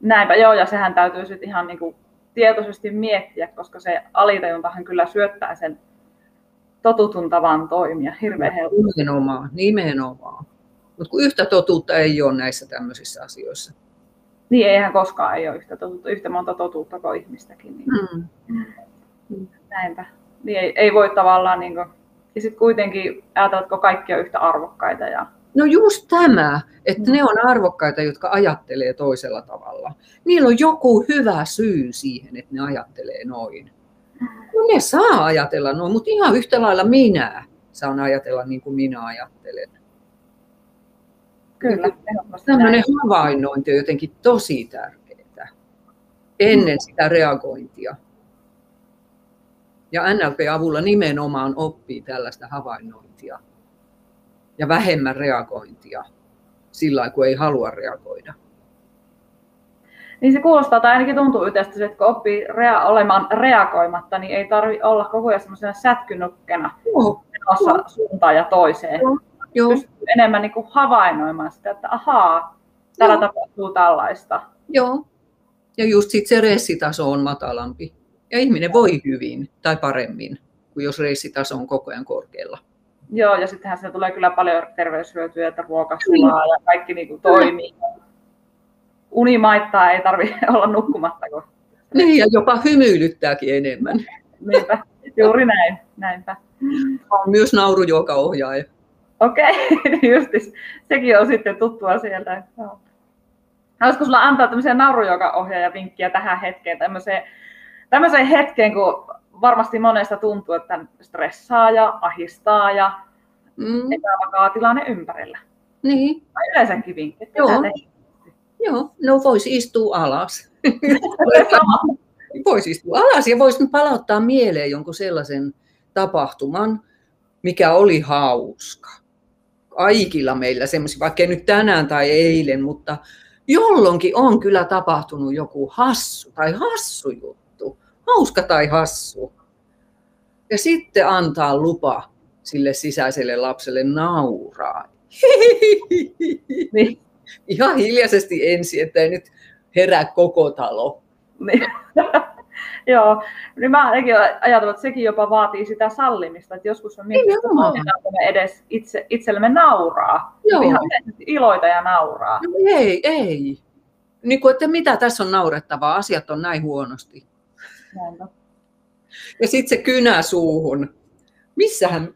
Näinpä, joo, ja sehän täytyy sitten ihan niinku tietoisesti miettiä, koska se alitajuntahan kyllä syöttää sen totutun tavan toimia hirveän helposti. Nimenomaan, nimenomaan. Mutta kun yhtä totuutta ei ole näissä tämmöisissä asioissa. Niin, eihän koskaan ei ole yhtä, totuutta, yhtä monta totuutta kuin ihmistäkin. Niin. Mm. Mm. Näinpä. Niin ei, ei voi tavallaan niin kuin, ja sitten kuitenkin ajatellaan, kaikki on yhtä arvokkaita. Ja... No just tämä, että ne on arvokkaita, jotka ajattelee toisella tavalla. Niillä on joku hyvä syy siihen, että ne ajattelee noin. No ne saa ajatella noin, mutta ihan yhtä lailla minä saan ajatella niin kuin minä ajattelen. Kyllä. Tämmöinen havainnointi on jotenkin tosi tärkeää ennen sitä reagointia. Ja NLP-avulla nimenomaan oppii tällaista havainnointia ja vähemmän reagointia sillä kun ei halua reagoida. Niin se kuulostaa, tai ainakin tuntuu itsestä, että kun oppii rea- olemaan reagoimatta, niin ei tarvi olla koko ajan semmoisena sätkynukkena menossa suuntaan ja toiseen. Joo. Joo. Pystyy enemmän niin kuin havainnoimaan sitä, että ahaa, täällä Joo. tapahtuu tällaista. Joo. Ja just sit se ressitaso on matalampi. Ja ihminen voi hyvin tai paremmin kuin jos reissitaso on koko ajan korkealla. Joo, ja sittenhän se tulee kyllä paljon terveyshyötyjä, että ruoka sulaa ja kaikki niin kuin toimii. Unimaittaa ei tarvitse olla nukkumatta. Kun... Niin, ja jopa hymyilyttääkin enemmän. Niinpä, juuri näin, näinpä. On myös naurujuokaohjaaja. Okei, okay, justis. Sekin on sitten tuttua sieltä. Haluaisiko sulla antaa tämmöisiä naurujuokaohjaaja vinkkiä tähän hetkeen, tämmöiseen tämmöiseen hetkeen, kun varmasti monesta tuntuu, että stressaa ja ahistaa ja mm. epävakaa tilanne ympärillä. Niin. Tai yleensäkin vinkki. Joo. Joo, no voisi istua alas. voisi istua alas ja voisi palauttaa mieleen jonkun sellaisen tapahtuman, mikä oli hauska. Kaikilla meillä semmoisia, vaikka nyt tänään tai eilen, mutta jolloinkin on kyllä tapahtunut joku hassu tai hassu juttu hauska tai hassu. Ja sitten antaa lupa sille sisäiselle lapselle nauraa. Niin. Ihan hiljaisesti ensin, että ei nyt herää koko talo. Niin. Joo, niin mä ajattelen, että sekin jopa vaatii sitä sallimista, että joskus on miettinyt, että me edes itse, itsellemme nauraa. Joo. Ihan iloita ja nauraa. No ei, ei. Niin kuin, että mitä tässä on naurettavaa, asiat on näin huonosti. Ja sitten se kynä suuhun. Missähän?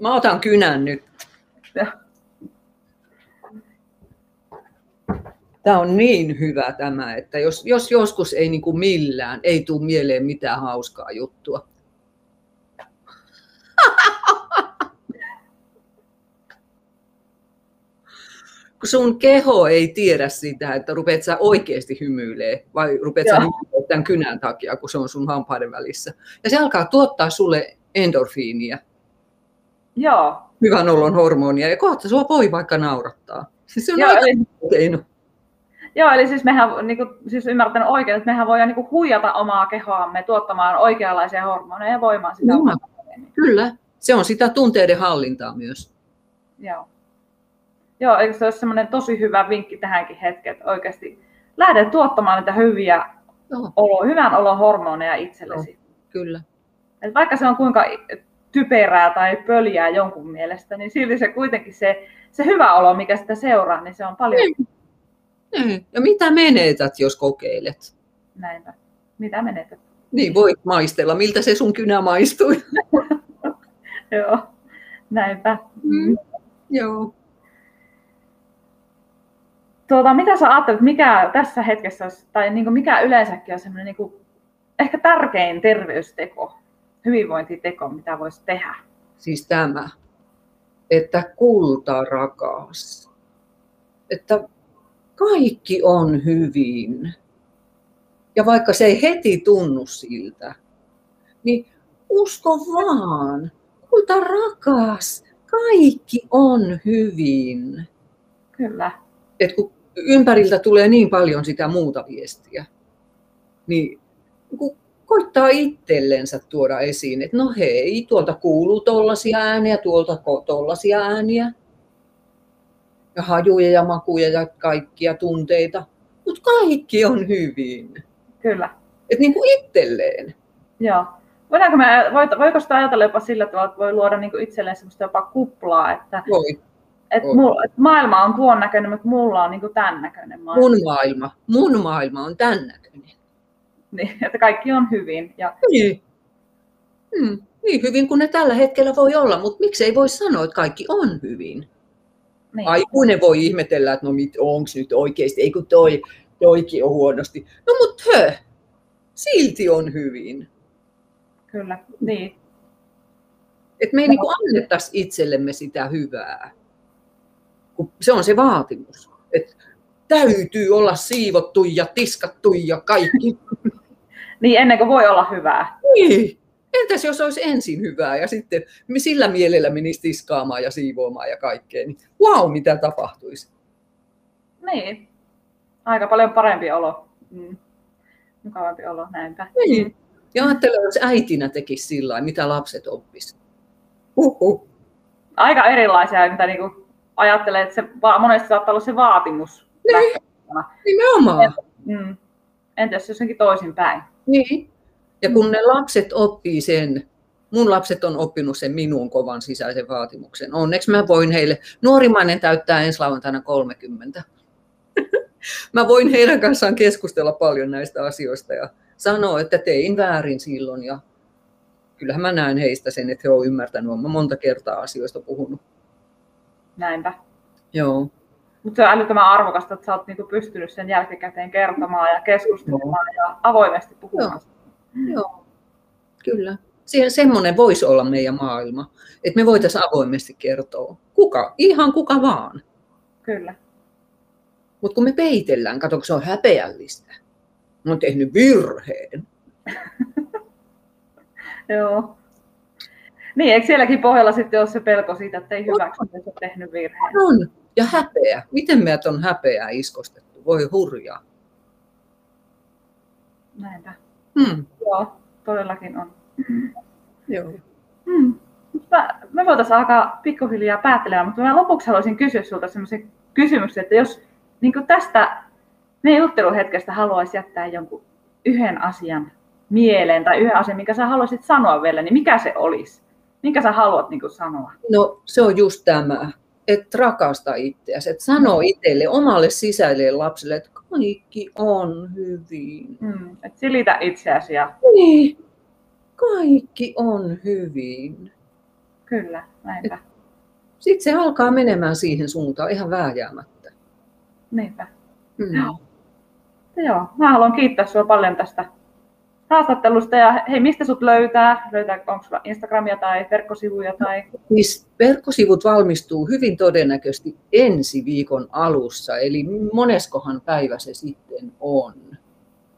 Mä otan kynän nyt. Tämä on niin hyvä tämä, että jos, jos joskus ei niin kuin millään, ei tule mieleen mitään hauskaa juttua, sun keho ei tiedä sitä, että rupeat sä oikeasti hymyilee vai rupeat sä hymyilee tämän kynän takia, kun se on sun hampaiden välissä. Ja se alkaa tuottaa sulle endorfiinia. Joo. Hyvän olon hormonia ja kohta sua voi vaikka naurattaa. Siis se on Joo, eli... Joo, eli siis mehän niin kuin, siis ymmärtänyt oikein, että mehän voidaan niin kuin, huijata omaa kehoamme tuottamaan oikeanlaisia hormoneja ja voimaan sitä. No, kyllä, se on sitä tunteiden hallintaa myös. Joo. Joo, eikö se ole semmoinen tosi hyvä vinkki tähänkin hetkeen, että oikeasti lähde tuottamaan niitä hyviä olo, hyvän olon hormoneja itsellesi. Joo, kyllä. Et vaikka se on kuinka typerää tai pöljää jonkun mielestä, niin silti se kuitenkin se, se hyvä olo, mikä sitä seuraa, niin se on paljon... Niin. Niin. Ja mitä menetät, jos kokeilet? Näinpä. Mitä menetät? Niin, voit maistella. Miltä se sun kynä maistui? Joo, näinpä. Mm. Joo. Tuota, mitä sä ajattelet, mikä tässä hetkessä olisi, tai niin kuin mikä yleensäkin on semmoinen niin kuin, ehkä tärkein terveysteko, hyvinvointiteko, mitä voisi tehdä? Siis tämä, että kulta rakas, että kaikki on hyvin. Ja vaikka se ei heti tunnu siltä, niin usko vaan, kulta rakas, kaikki on hyvin. Kyllä. Et kun ympäriltä tulee niin paljon sitä muuta viestiä, niin koittaa itsellensä tuoda esiin, että no hei, tuolta kuuluu tollasia ääniä, tuolta tollasia ääniä. Ja hajuja ja makuja ja kaikkia tunteita. Mutta kaikki on hyvin. Kyllä. Et niin kuin itselleen. Joo. Voidaanko me, voiko sitä ajatella jopa sillä tavalla, että voi luoda niin itselleen semmoista jopa kuplaa, että, Voi. Että, Voi. mul, että maailma on tuon näköinen, mutta mulla on niin tämän näköinen maailma. Mun maailma, mun maailma on tän näköinen. Niin, että kaikki on hyvin. Ja, Niin. Hmm. Niin hyvin kuin ne tällä hetkellä voi olla, mutta miksei voi sanoa, että kaikki on hyvin. niin, Aikuinen voi ihmetellä, että no mit, onks nyt oikeasti, ei kun toi, toikin on huonosti. No mut hö, silti on hyvin. Kyllä, niin. Että me ei niinku annettaisi itsellemme sitä hyvää. Kun se on se vaatimus. Että täytyy olla siivottu ja tiskattu ja kaikki. niin, ennen kuin voi olla hyvää. Niin. Entäs jos olisi ensin hyvää ja sitten sillä mielellä menisi tiskaamaan ja siivoamaan ja kaikkea, niin wow, mitä tapahtuisi. Niin, aika paljon parempi olo. Mm. Mukavampi olo, näinpä. Niin. Ja ajattele, jos äitinä tekisi sillä mitä lapset oppis. Uhuh. Aika erilaisia, mitä niinku ajattelee, että se va- monesti saattaa olla se vaatimus. Niin. Nimenomaan. Mm. Entä jos jossakin toisinpäin? Niin. Ja kun ne lapset oppii sen, mun lapset on oppinut sen minun kovan sisäisen vaatimuksen. Onneksi mä voin heille, nuorimmainen täyttää ensi lauantaina 30. mä voin heidän kanssaan keskustella paljon näistä asioista ja sanoa, että tein väärin silloin. Ja kyllähän mä näen heistä sen, että he ovat ymmärtänyt. Olen monta kertaa asioista puhunut. Näinpä. Joo. Mutta se on älyttömän arvokasta, että sä oot niinku pystynyt sen jälkikäteen kertomaan ja keskustelemaan ja avoimesti puhumaan. Joo, kyllä. Se, semmoinen voisi olla meidän maailma, että me voitaisiin avoimesti kertoa. Kuka? Ihan kuka vaan. Kyllä. Mutta kun me peitellään, kato, se on häpeällistä. Mä oon tehnyt virheen. Joo. Niin, eikö sielläkin pohjalla sitten ole se pelko siitä, että ei hyväksy, että olet tehnyt virheen? On. Ja häpeä. Miten meidät on häpeää iskostettu? Voi hurjaa. Näinpä. Hmm. Joo, todellakin on. Joo. Hmm. Mä, me voitaisiin alkaa pikkuhiljaa päättelemään, mutta mä lopuksi haluaisin kysyä sinulta sellaisen kysymyksen, että jos niin tästä meidän jutteluhetkestä haluaisi jättää jonkun yhden asian mieleen tai yhden asian, minkä sä haluaisit sanoa vielä, niin mikä se olisi? Minkä sä haluat niin sanoa? No se on just tämä, että rakasta itseäsi, että sano itselle, omalle sisälle lapselle, että kaikki on hyvin. Hmm. Et silitä itseäsi ja Niin, kaikki on hyvin. kyllä, näinpä. Sitten se alkaa menemään siihen suuntaan ihan vääjäämättä. Niinpä. Mm. Joo. Joo, mä haluan kiittää sinua paljon tästä haastattelusta ja hei, mistä sut löytää? Löytää, onko sulla Instagramia tai verkkosivuja tai... Siis verkkosivut valmistuu hyvin todennäköisesti ensi viikon alussa, eli moneskohan päivä se sitten on.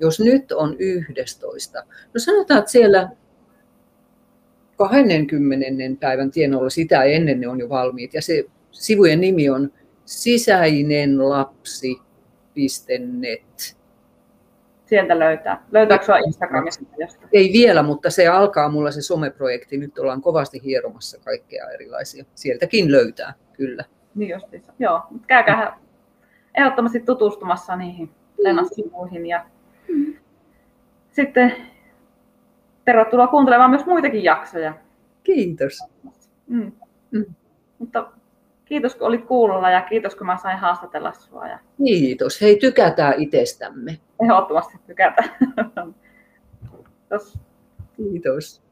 Jos nyt on 11. No sanotaan, että siellä 20. päivän tienoilla sitä ennen ne on jo valmiit. Ja se sivujen nimi on sisäinenlapsi.net. Sieltä löytää. Löytääkö sinua Instagramista jostain? Ei vielä, mutta se alkaa mulla se someprojekti. Nyt ollaan kovasti hieromassa kaikkea erilaisia. Sieltäkin löytää, kyllä. Niin justiinsa. Joo, mutta käykää ehdottomasti tutustumassa niihin Lenan sivuihin ja sitten tervetuloa kuuntelemaan myös muitakin jaksoja. Kiitos. Mm. Mm. Mutta kiitos kun olit kuulolla ja kiitos kun mä sain haastatella sinua ja Kiitos. Hei, tykätään itsestämme. ehdottomasti tykätä. Kiitos. Kiitos.